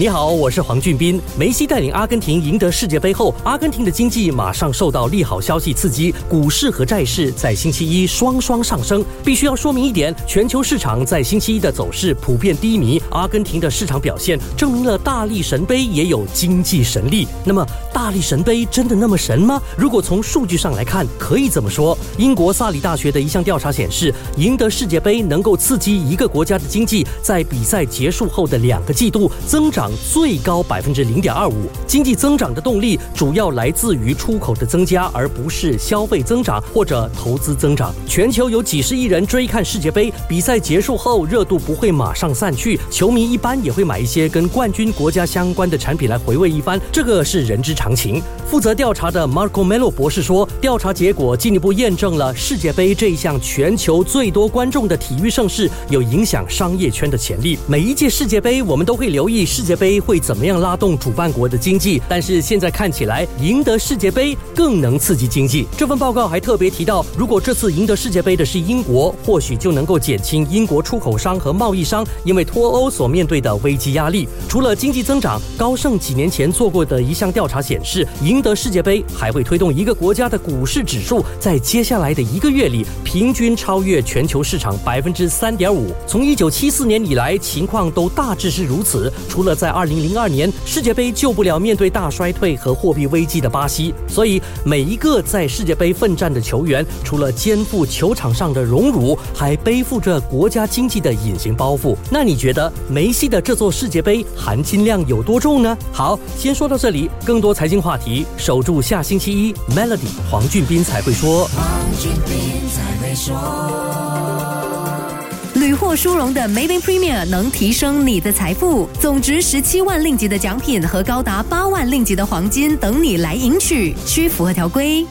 你好，我是黄俊斌。梅西带领阿根廷赢得世界杯后，阿根廷的经济马上受到利好消息刺激，股市和债市在星期一双双上升。必须要说明一点，全球市场在星期一的走势普遍低迷。阿根廷的市场表现证明了大力神杯也有经济神力。那么，大力神杯真的那么神吗？如果从数据上来看，可以这么说：英国萨里大学的一项调查显示，赢得世界杯能够刺激一个国家的经济，在比赛结束后的两个季度增长。最高百分之零点二五，经济增长的动力主要来自于出口的增加，而不是消费增长或者投资增长。全球有几十亿人追看世界杯，比赛结束后热度不会马上散去，球迷一般也会买一些跟冠军国家相关的产品来回味一番，这个是人之常情。负责调查的 Marco Melo 博士说，调查结果进一步验证了世界杯这一项全球最多观众的体育盛事有影响商业圈的潜力。每一届世界杯，我们都会留意世界杯会怎么样拉动主办国的经济，但是现在看起来，赢得世界杯更能刺激经济。这份报告还特别提到，如果这次赢得世界杯的是英国，或许就能够减轻英国出口商和贸易商因为脱欧所面对的危机压力。除了经济增长，高盛几年前做过的一项调查显示，赢得世界杯还会推动一个国家的股市指数在接下来的一个月里平均超越全球市场百分之三点五。从一九七四年以来，情况都大致是如此。除了在在二零零二年世界杯救不了面对大衰退和货币危机的巴西，所以每一个在世界杯奋战的球员，除了肩负球场上的荣辱，还背负着国家经济的隐形包袱。那你觉得梅西的这座世界杯含金量有多重呢？好，先说到这里。更多财经话题。守住下星期一，Melody 黄俊斌才会说。黄俊斌才会说获殊荣的 Maybank Premier 能提升你的财富，总值十七万令吉的奖品和高达八万令吉的黄金等你来赢取，需符合条规。